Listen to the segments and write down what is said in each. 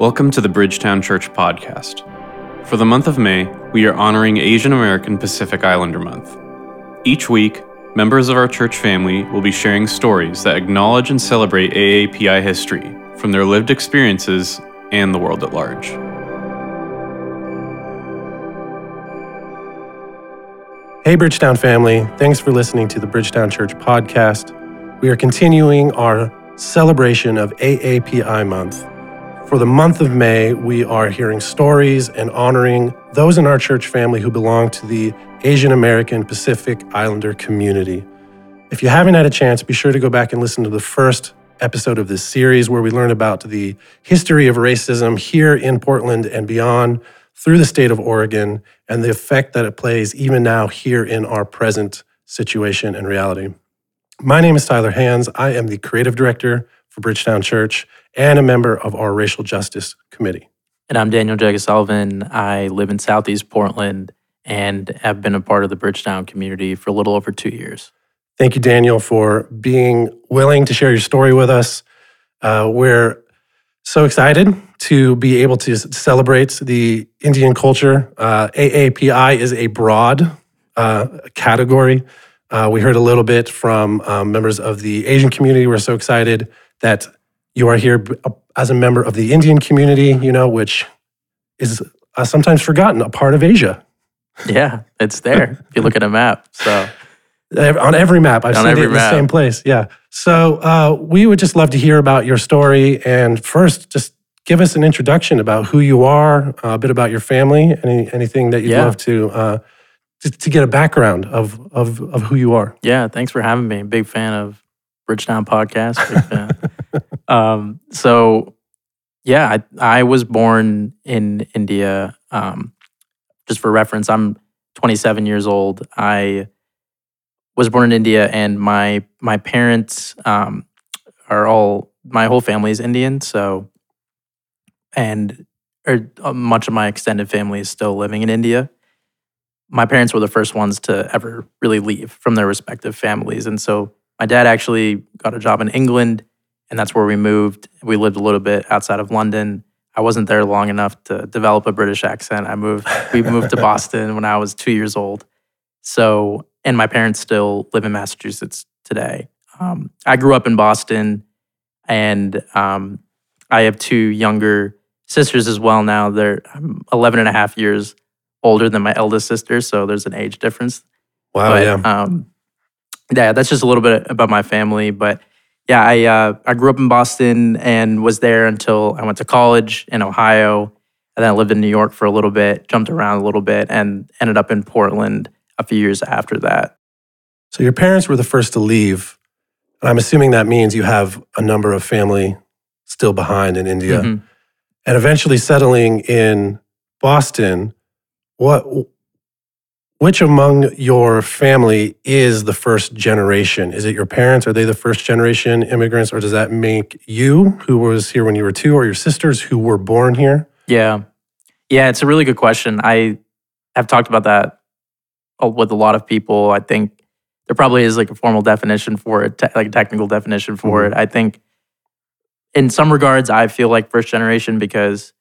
Welcome to the Bridgetown Church Podcast. For the month of May, we are honoring Asian American Pacific Islander Month. Each week, members of our church family will be sharing stories that acknowledge and celebrate AAPI history from their lived experiences and the world at large. Hey, Bridgetown family. Thanks for listening to the Bridgetown Church podcast. We are continuing our celebration of AAPI month. For the month of May, we are hearing stories and honoring those in our church family who belong to the Asian American Pacific Islander community. If you haven't had a chance, be sure to go back and listen to the first episode of this series where we learn about the history of racism here in Portland and beyond through the state of Oregon and the effect that it plays even now here in our present situation and reality. My name is Tyler Hands. I am the creative director for Bridgetown Church and a member of our Racial Justice Committee. And I'm Daniel Jagasullivan. I live in Southeast Portland and have been a part of the Bridgetown community for a little over two years. Thank you, Daniel, for being willing to share your story with us. Uh, we're so excited to be able to celebrate the Indian culture. Uh, AAPI is a broad uh, category. Uh, we heard a little bit from um, members of the Asian community. We're so excited that you are here as a member of the Indian community, you know, which is uh, sometimes forgotten, a part of Asia. Yeah, it's there if you look at a map. So on every map, I've on seen it in map. the same place. Yeah. So uh, we would just love to hear about your story. And first, just give us an introduction about who you are, uh, a bit about your family, any, anything that you'd yeah. love to, uh, to, to get a background of, of of who you are. Yeah, thanks for having me. Big fan of Bridgetown podcast. um, so, yeah, I, I was born in India. Um, just for reference, I'm 27 years old. I was born in India, and my my parents um, are all my whole family is Indian. So and or uh, much of my extended family is still living in India. My parents were the first ones to ever really leave from their respective families, and so my dad actually got a job in England, and that's where we moved. We lived a little bit outside of London. I wasn't there long enough to develop a British accent. I moved. We moved to Boston when I was two years old. So, and my parents still live in Massachusetts today. Um, I grew up in Boston, and um, I have two younger sisters as well now. They're I'm 11 and a half years older than my eldest sister, so there's an age difference. Wow, but, yeah. Um, yeah, that's just a little bit about my family. But yeah, I uh, I grew up in Boston and was there until I went to college in Ohio, and then I lived in New York for a little bit, jumped around a little bit, and ended up in Portland a few years after that. So your parents were the first to leave, and I'm assuming that means you have a number of family still behind in India. Mm-hmm and eventually settling in Boston, what which among your family is the first generation? Is it your parents? Are they the first generation immigrants, or does that make you, who was here when you were two, or your sisters who were born here? Yeah, yeah, it's a really good question. I have talked about that with a lot of people. I think there probably is like a formal definition for it, like a technical definition for mm-hmm. it. I think in some regards, I feel like first generation because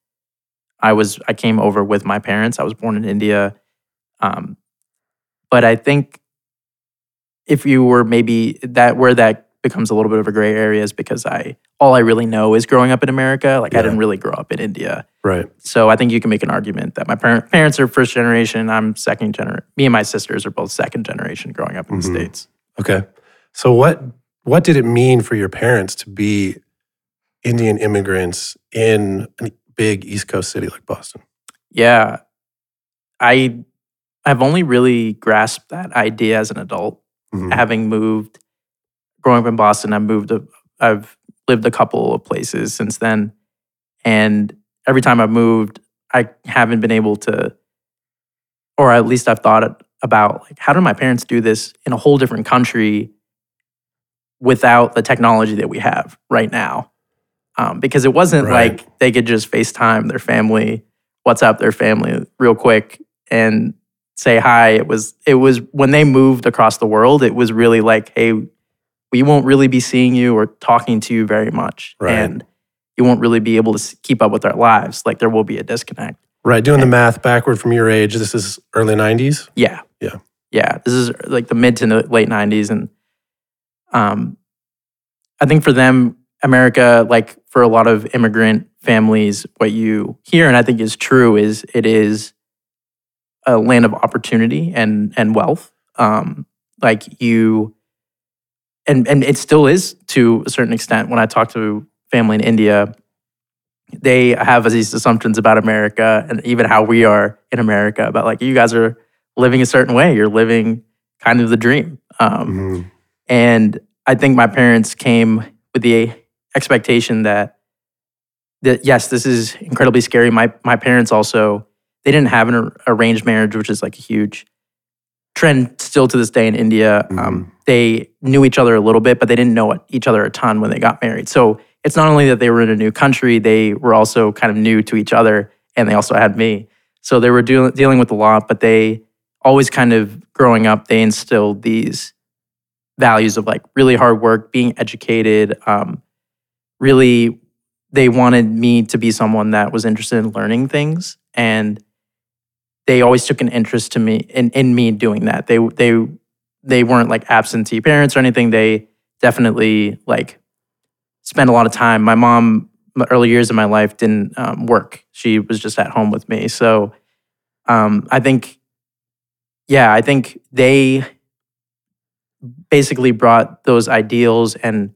I was I came over with my parents. I was born in India, um, but I think if you were maybe that where that becomes a little bit of a gray area is because I all I really know is growing up in America. Like yeah. I didn't really grow up in India, right? So I think you can make an argument that my parent, parents are first generation. I'm second generation. Me and my sisters are both second generation growing up in mm-hmm. the states. Okay, so what what did it mean for your parents to be Indian immigrants in a big East Coast city like Boston? Yeah. I I've only really grasped that idea as an adult. Mm-hmm. Having moved growing up in Boston, I've moved a, I've lived a couple of places since then. And every time I've moved, I haven't been able to or at least I've thought about like how do my parents do this in a whole different country without the technology that we have right now um, because it wasn't right. like they could just FaceTime their family, WhatsApp their family real quick and say hi. It was it was when they moved across the world. It was really like, hey, we won't really be seeing you or talking to you very much, right. and you won't really be able to keep up with our lives. Like there will be a disconnect. Right. Doing the math backward from your age, this is early 90s. Yeah. Yeah. Yeah. This is like the mid to the late 90s. And um, I think for them, America, like for a lot of immigrant families, what you hear, and I think is true, is it is a land of opportunity and and wealth. Um, like you, and and it still is to a certain extent. When I talk to family in India, they have these assumptions about America and even how we are in America about like you guys are living a certain way. You're living kind of the dream. Um, Mhm. and I think my parents came with the expectation that that yes, this is incredibly scary. My my parents also they didn't have an arranged marriage, which is like a huge trend still to this day in India. Um, they knew each other a little bit, but they didn't know each other a ton when they got married. So it's not only that they were in a new country, they were also kind of new to each other, and they also had me. So they were deal- dealing with a lot, but they always kind of growing up, they instilled these values of like really hard work, being educated. Um, really, they wanted me to be someone that was interested in learning things, and they always took an interest to me in, in me doing that. They they they weren't like absentee parents or anything. They definitely like spent a lot of time. My mom, early years of my life, didn't um, work. She was just at home with me. So um, I think, yeah, I think they basically brought those ideals and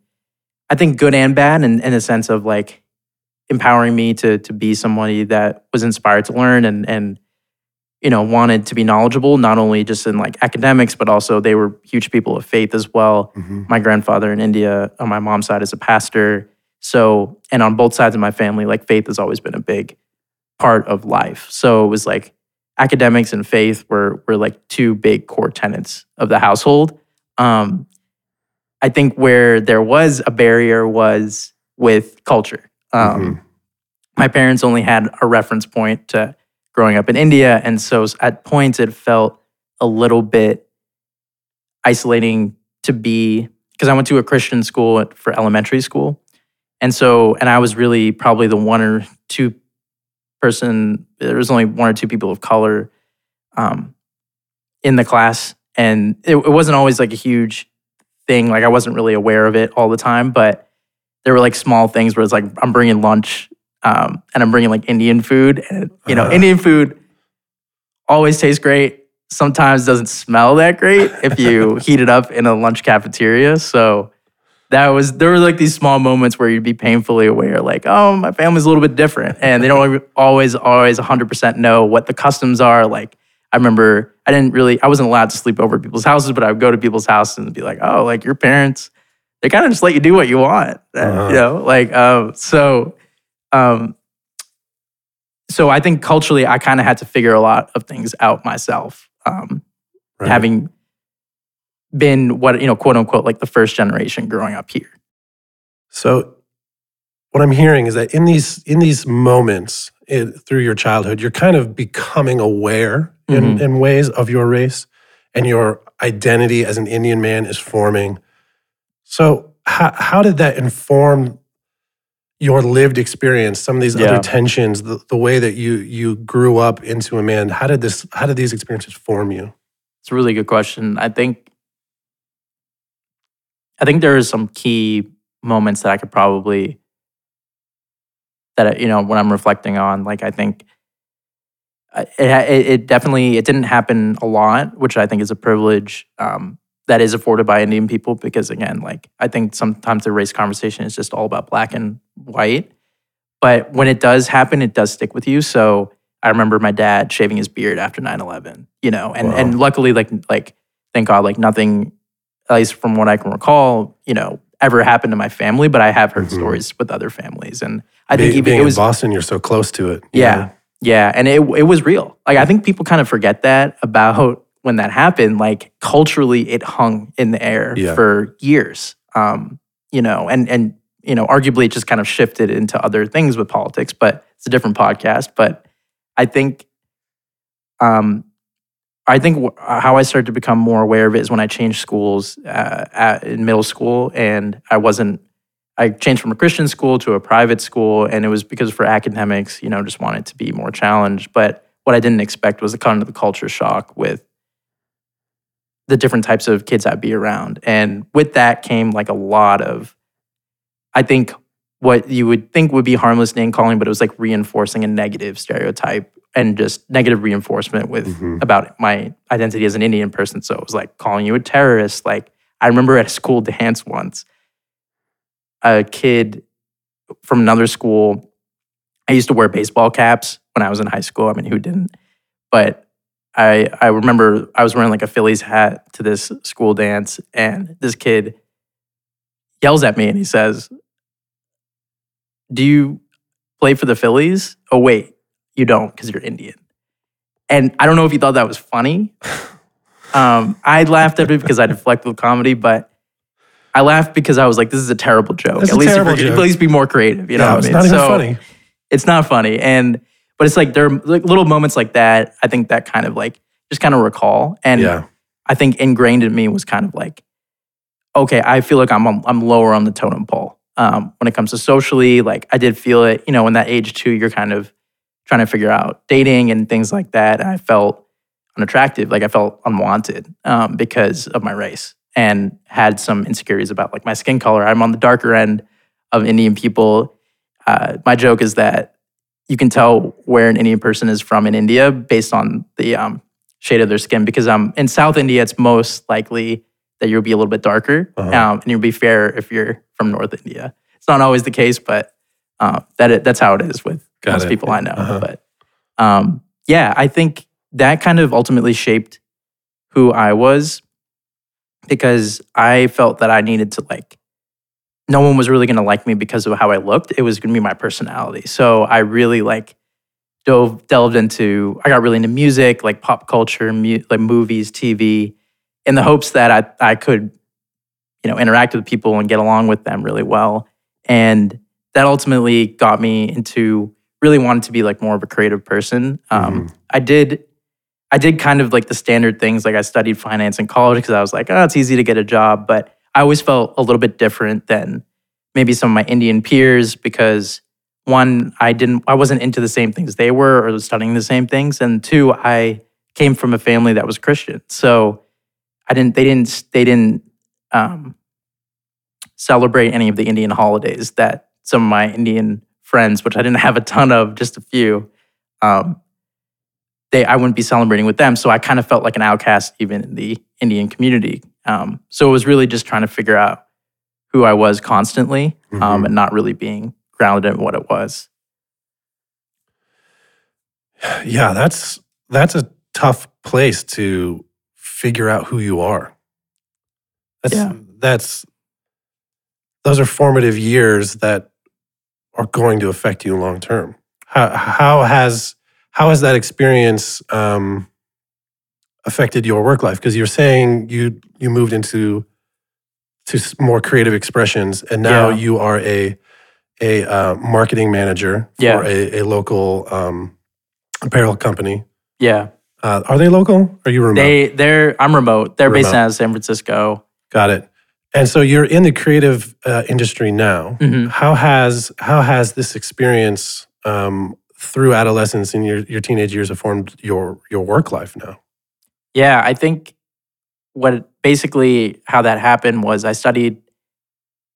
I think good and bad in, in a sense of like empowering me to to be somebody that was inspired to learn and and you know wanted to be knowledgeable not only just in like academics but also they were huge people of faith as well Mhm. my grandfather in India on my mom's side is a pastor. So, and on both sides of my family, like faith has always been a big part of life. So it was like academics and faith were were like two big core tenets of the household. Um, I think where there was a barrier was with culture. Um, Mhm. My parents only had a reference point to growing up in India, and so at points it felt a little bit isolating to be because I went to a Christian school for elementary school. And so, and I was really probably the one or two person, there was only one or two people of color um, in the class. And it, it wasn't always like a huge thing. Like I wasn't really aware of it all the time, but there were like small things where it's like, I'm bringing lunch um, and I'm bringing like Indian food. And, you know, Uh-huh. Indian food always tastes great sometimes doesn't smell that great if you heat it up in a lunch cafeteria. So that was there were like these small moments where you'd be painfully aware, like, oh, my family's a little bit different, and they don't always always 100% know what the customs are. Like, I remember I didn't really I wasn't allowed to sleep over people's houses, but I would go to people's houses and be like, oh, like your parents, they kind of just let you do what you want, uh, Uh-huh. you know, like um, so. Um, so I think culturally, I kind of had to figure a lot of things out myself. Um, Right. having been what you know quote unquote like the first generation growing up here So, what I'm hearing is that in these in these moments it, through your childhood, you're kind of becoming aware in, Mhm. in ways of your race, and your identity as an Indian man is forming. So, how how did that inform your lived experience? Some of these Yeah. other tensions, the, the way that you you grew up into a man. How did this? How did these experiences form you? it's a really good question i think i think there are some key moments that i could probably that you know when i'm reflecting on like i think it, it, it definitely it didn't happen a lot which i think is a privilege um, that is afforded by indian people because again like i think sometimes the race conversation is just all about black and white but when it does happen it does stick with you so i remember my dad shaving his beard after 9-11 you know and Wow. and luckily like like thank god like nothing at least from what i can recall you know ever happened to my family but i have heard Mhm. stories with other families and i Be- think even being it was in Boston, you're so close to it. yeah, know? yeah, and it it was real. Like I think people kind of forget that about when that happened. Like culturally, it hung in the air Yeah. for years. Um, you know, and and you know, arguably, it just kind of shifted into other things with politics. But it's a different podcast. But I think, um, I think wh- how I started to become more aware of it is when I changed schools uh, at, in middle school, and I wasn't I changed from a Christian school to a private school, and it was because for academics, you know, just wanted to be more challenged. But what I didn't expect was the kind of the culture shock with the different types of kids I'd be around. And with that came like a lot of, I think, what you would think would be harmless name calling, but it was like reinforcing a negative stereotype and just negative reinforcement with Mhm. about my identity as an Indian person. So it was like calling you a terrorist. Like I remember at a school dance once, a kid from another school. I used to wear baseball caps when I was in high school. I mean, who didn't? But I I remember I was wearing like a Phillies hat to this school dance, and this kid yells at me and he says, "Do you play for the Phillies?" Oh wait, you don't because you're Indian. And I don't know if he thought that was funny. Um, I laughed at it because I deflect with comedy, but I laughed because I was like, "This is a terrible joke. That's at a least, terrible joke. at least be more creative." You know yeah, what it's I mean? not even So- funny. it's not funny and but it's like there are like little moments like that i think that kind of like just kind of recall. And yeah. i think ingrained in me was kind of like okay i feel like i'm i'm lower on the totem pole um, when it comes to socially like i did feel it you know in that age too you're kind of trying to figure out dating and things like that and i felt unattractive like i felt unwanted um, because of my race and had some insecurities about like my skin color. I'm on the darker end of indian people. Uh, my joke is that you can tell where an Indian person is from in India based on the um, shade of their skin. Because um, in South India, it's most likely that you'll be a little bit darker, Uh-huh. um, and you'll be fair if you're from North India. It's not always the case, but uh, that it, that's how it is with Got most it. people I know. Uh-huh. But um, yeah, I think that kind of ultimately shaped who I was because I felt that I needed to like no one was really going to like me because of how I looked. It was going to be my personality. So I really like dove delved into. I got really into music, like pop culture, mu- like movies, TV, in the hopes that I I could, you know, interact with people and get along with them really well. And that ultimately got me into really wanting to be like more of a creative person. Um, Mhm. I did. I did kind of like the standard things, like I studied finance in college because I was like, oh, it's easy to get a job. But I always felt a little bit different than maybe some of my Indian peers because one, I didn't, I wasn't into the same things they were or studying the same things, and two, I came from a family that was Christian, so I didn't, they didn't, they didn't um, celebrate any of the Indian holidays that some of my Indian friends, which I didn't have a ton of, just a few, um, they I wouldn't be celebrating with them. So I kind of felt like an outcast even in the Indian community. Um, so it was really just trying to figure out who I was constantly um, Mhm. and not really being grounded in what it was. Yeah, that's that's a tough place to figure out who you are. That's Yeah. that's those are formative years that are going to affect you long term. How how has how has that experience um, affected your work life? Because you're saying you you moved into to more creative expressions, and now Yeah. you are a a uh, marketing manager for Yeah. a, a local um, apparel company. Yeah, Uh, are they local? Are you remote? they they're I'm remote. They're based out of San Francisco. Got it. And so you're in the creative uh, industry now. Mhm. How has how has this experience um, through adolescence and your your teenage years informed your your work life now? Yeah, I think what basically how that happened was I studied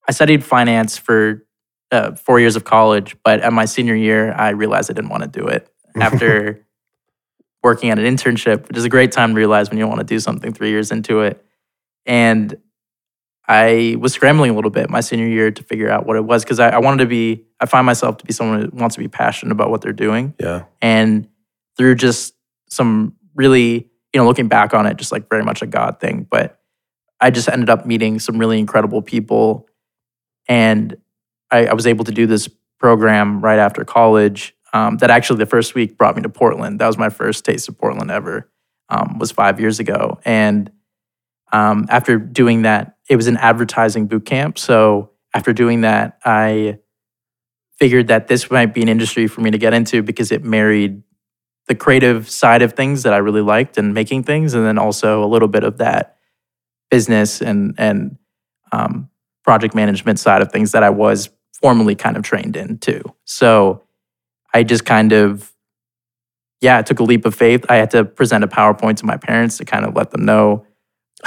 I studied finance for uh, four years of college, but at my senior year, I realized I didn't want to do it after working at an internship, which is a great time to realize when you want to do something three years into it. And I was scrambling a little bit my senior year to figure out what it was because I, I wanted to be, I find myself to be someone who wants to be passionate about what they're doing. Yeah. And through just some really, you know, looking back on it, just like very much a God thing. But I just ended up meeting some really incredible people. And I, I was able to do this program right after college um, that actually the first week brought me to Portland. That was my first taste of Portland ever, um, was five years ago. And um, after doing that, it was an advertising boot camp. So after doing that, I figured that this might be an industry for me to get into because it married the creative side of things that I really liked and making things, and then also a little bit of that business and and um, project management side of things that I was formally kind of trained in too. So I just kind of, yeah, I took a leap of faith. I had to present a PowerPoint to my parents to kind of let them know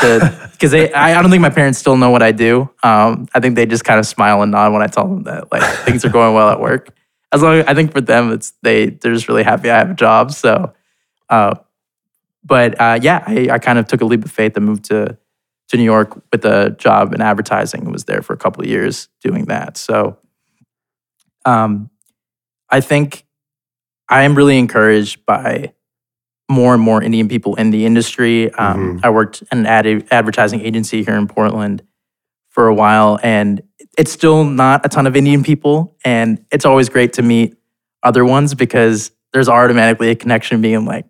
that because they I, I don't think my parents still know what I do. Um, I think they just kind of smile and nod when I tell them that like things are going well at work. As long as I think for them, it's they they're just really happy I have a job. So, uh, but uh, yeah, I, I kind of took a leap of faith and moved to to New York with a job in advertising and was there for a couple of years doing that. So, um, I think I am really encouraged by more and more Indian people in the industry. Um, Mhm. I worked in an ad- advertising agency here in Portland for a while, and it's still not a ton of Indian people. And it's always great to meet other ones because there's automatically a connection being like,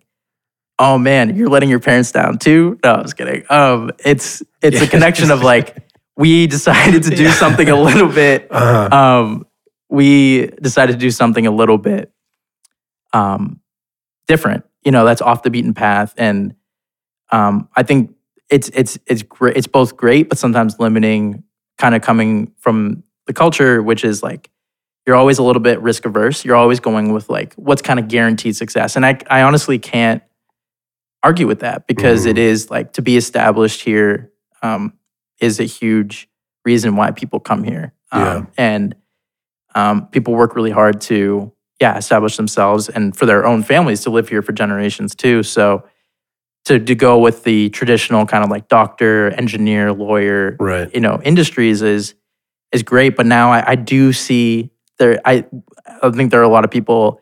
oh man, you're letting your parents down too. No, I was kidding. Um, it's it's a connection of like we decided to do Yeah. something a little bit Uh-huh. um, we decided to do something a little bit um, different. You know, that's off the beaten path, and um, I think it's it's it's great. It's both great, but sometimes limiting. Kind of coming from the culture, which is like you're always a little bit risk averse. You're always going with like what's kind of guaranteed success, and I I honestly can't argue with that because it is like to be established here um, is a huge reason why people come here. Um, Yeah. And um, people work really hard to, yeah, establish themselves and for their own families to live here for generations too. So to, to go with the traditional kind of like doctor, engineer, lawyer, Right. you know, industries is is great. But now I, I do see there. I I think there are a lot of people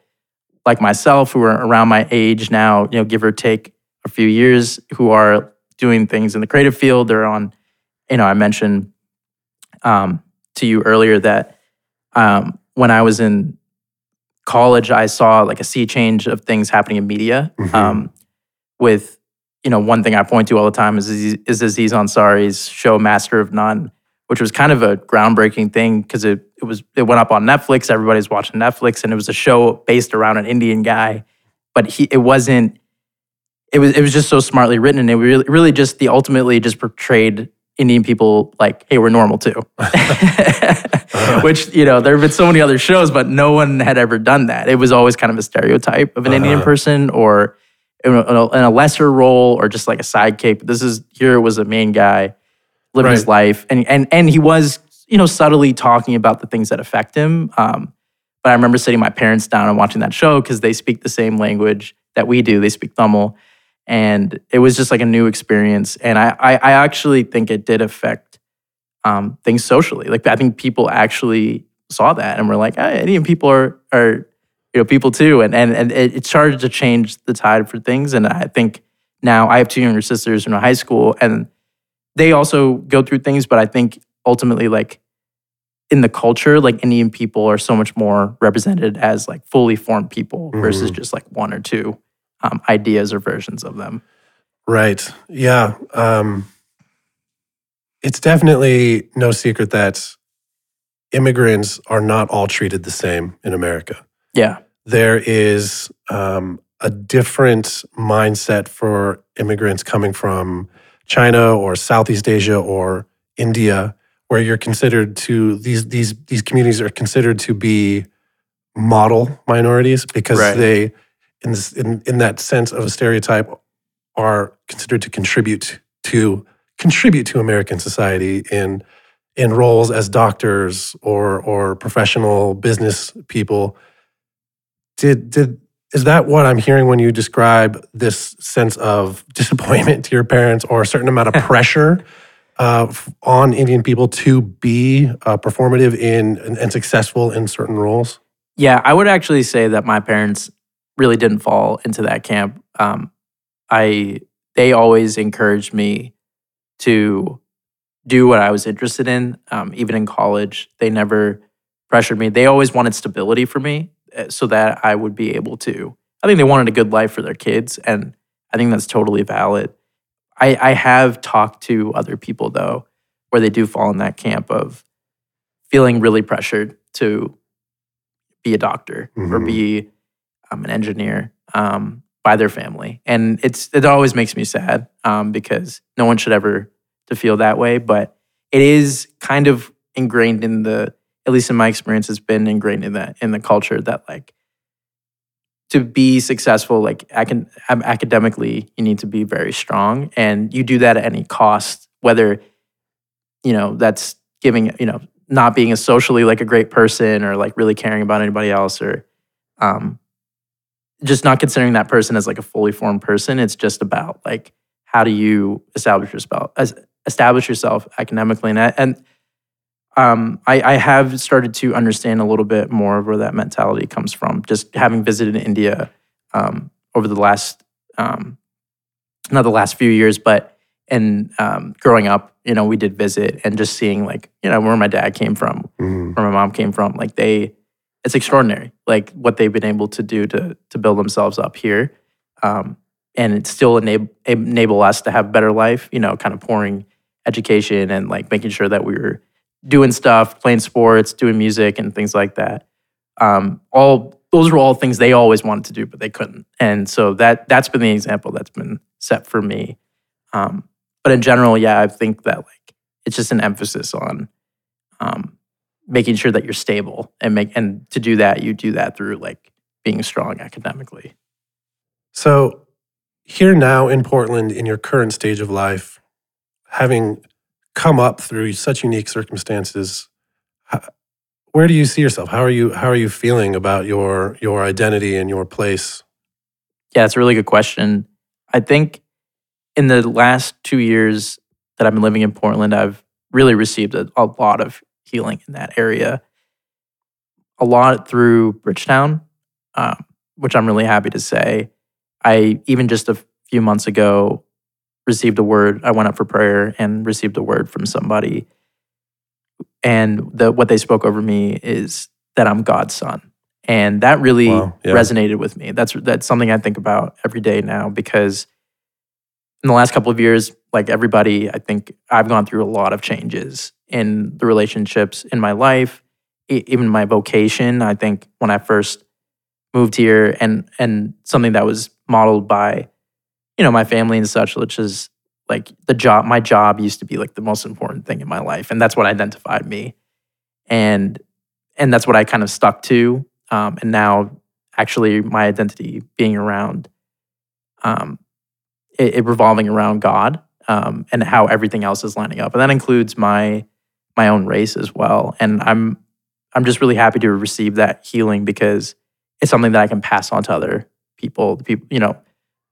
like myself who are around my age now, you know, give or take a few years, who are doing things in the creative field. They're on, you know, I mentioned um, to you earlier that um, when I was in college, I saw like a sea change of things happening in media. Mhm. Um, with, you know, one thing I point to all the time is is Aziz Ansari's show Master of None, which was kind of a groundbreaking thing because it, it was it went up on Netflix. Everybody's watching Netflix, and it was a show based around an Indian guy, but he it wasn't. It was it was just so smartly written, and it really really just the ultimately just portrayed Indian people like, hey, we're normal too. Which you know there have been so many other shows, but no one had ever done that. It was always kind of a stereotype of an Indian Uh-huh. person, or in a, in a- lesser role, or just like a sidekick. But this is here was a main guy living his life, and and and he was you know subtly talking about the things that affect him. Um, but I remember sitting my parents down and watching that show because they speak the same language that we do. They speak Tamil, and it was just like a new experience. And I I, I actually think it did affect um, things socially. Like I think people actually saw that and were like, hey, Indian people are are you know people too, and and and it, it started to change the tide for things. And I think now I have two younger sisters in high school, and they also go through things. But I think ultimately, like in the culture, like Indian people are so much more represented as like fully formed people versus Mhm. just like one or two um, ideas or versions of them. Right. Yeah. Um, it's definitely no secret that immigrants are not all treated the same in America. Yeah, There is um, a different mindset for immigrants coming from China or Southeast Asia or India, where you're considered to these these these communities are considered to be model minorities because Right. they, in this in in that sense of a stereotype, are considered to contribute to contribute to American society in in roles as doctors or or professional business people. Did did is that what I'm hearing when you describe this sense of disappointment to your parents or a certain amount of pressure uh, on Indian people to be uh, performative in and, and successful in certain roles? Yeah, I would actually say that my parents really didn't fall into that camp. Um, I they always encouraged me to do what I was interested in, um, even in college. They never pressured me. They always wanted stability for me, so that I would be able to. I think they wanted a good life for their kids, and I think that's totally valid. I, I have talked to other people though, where they do fall in that camp of feeling really pressured to be a doctor or Mhm. be um, an engineer um, by their family, and it's it always makes me sad um, because no one should ever to feel that way. But it is kind of ingrained in the at least in my experience has been ingrained in that in the culture that like to be successful like acad- academically you need to be very strong and you do that at any cost whether you know that's giving you know not being a socially like a great person or like really caring about anybody else or um just not considering that person as like a fully formed person. It's just about like how do you establish yourself establish yourself academically and and um, I, I have started to understand a little bit more of where that mentality comes from. Just having visited India um, over the last, um, not the last few years, but and um, growing up, you know, we did visit and just seeing like, you know, where my dad came from, Mm. where my mom came from. Like they, it's extraordinary, like what they've been able to do to to build themselves up here, um, and it still enable enable us to have better life. You know, kind of pouring education and like making sure that we were doing stuff, playing sports, doing music, and things like that. Um, all those were all things they always wanted to do, but they couldn't. And so that that's been the example that's been set for me. Um, but in general, yeah, I think that like it's just an emphasis on um, making sure that you're stable and make and to do that, you do that through like being strong academically. So, here now in Portland, in your current stage of life, having come up through such unique circumstances, where do you see yourself? How are you? How are you feeling about your your identity and your place? Yeah, it's a really good question. I think in the last two years that I've been living in Portland, I've really received a, a lot of healing in that area. A lot through Bridgetown, um, which I'm really happy to say. I even just a few months ago received a word. I went up for prayer and received a word from somebody, and the what they spoke over me is that I'm God's son, and that really Wow, yeah. resonated with me. That's that's something I think about every day now because in the last couple of years, like everybody, I think I've gone through a lot of changes in the relationships in my life, even my vocation. I think when I first moved here, and and something that was modeled by, you know, my family and such, which is like the job. My job used to be like the most important thing in my life, and that's what identified me, and and that's what I kind of stuck to. Um, and now, actually, my identity being around. Um, it, it revolving around God um, and how everything else is lining up, and that includes my my own race as well. And I'm I'm just really happy to receive that healing because it's something that I can pass on to other people. The people, you know,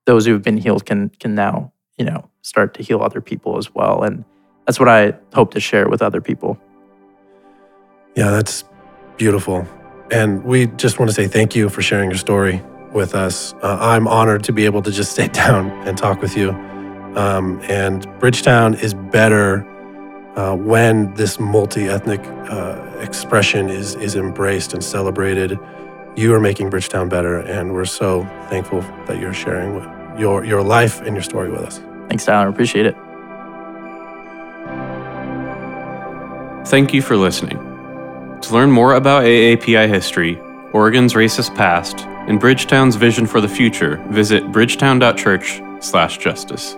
those who have been healed can can now you know start to heal other people as well, and that's what I hope to share with other people. Yeah, that's beautiful. And we just want to say thank you for sharing your story with us. Uh, I'm honored to be able to just sit down and talk with you. Um, and Bridgetown is better uh, when this multi-ethnic uh, expression is is embraced and celebrated. You are making Bridgetown better, and we're so thankful that you're sharing with your your life and your story with us. Thanks, Tyler. Appreciate it. Thank you for listening. To learn more about AAPI history, Oregon's racist past, and Bridgetown's vision for the future, visit bridgetown.church/justice.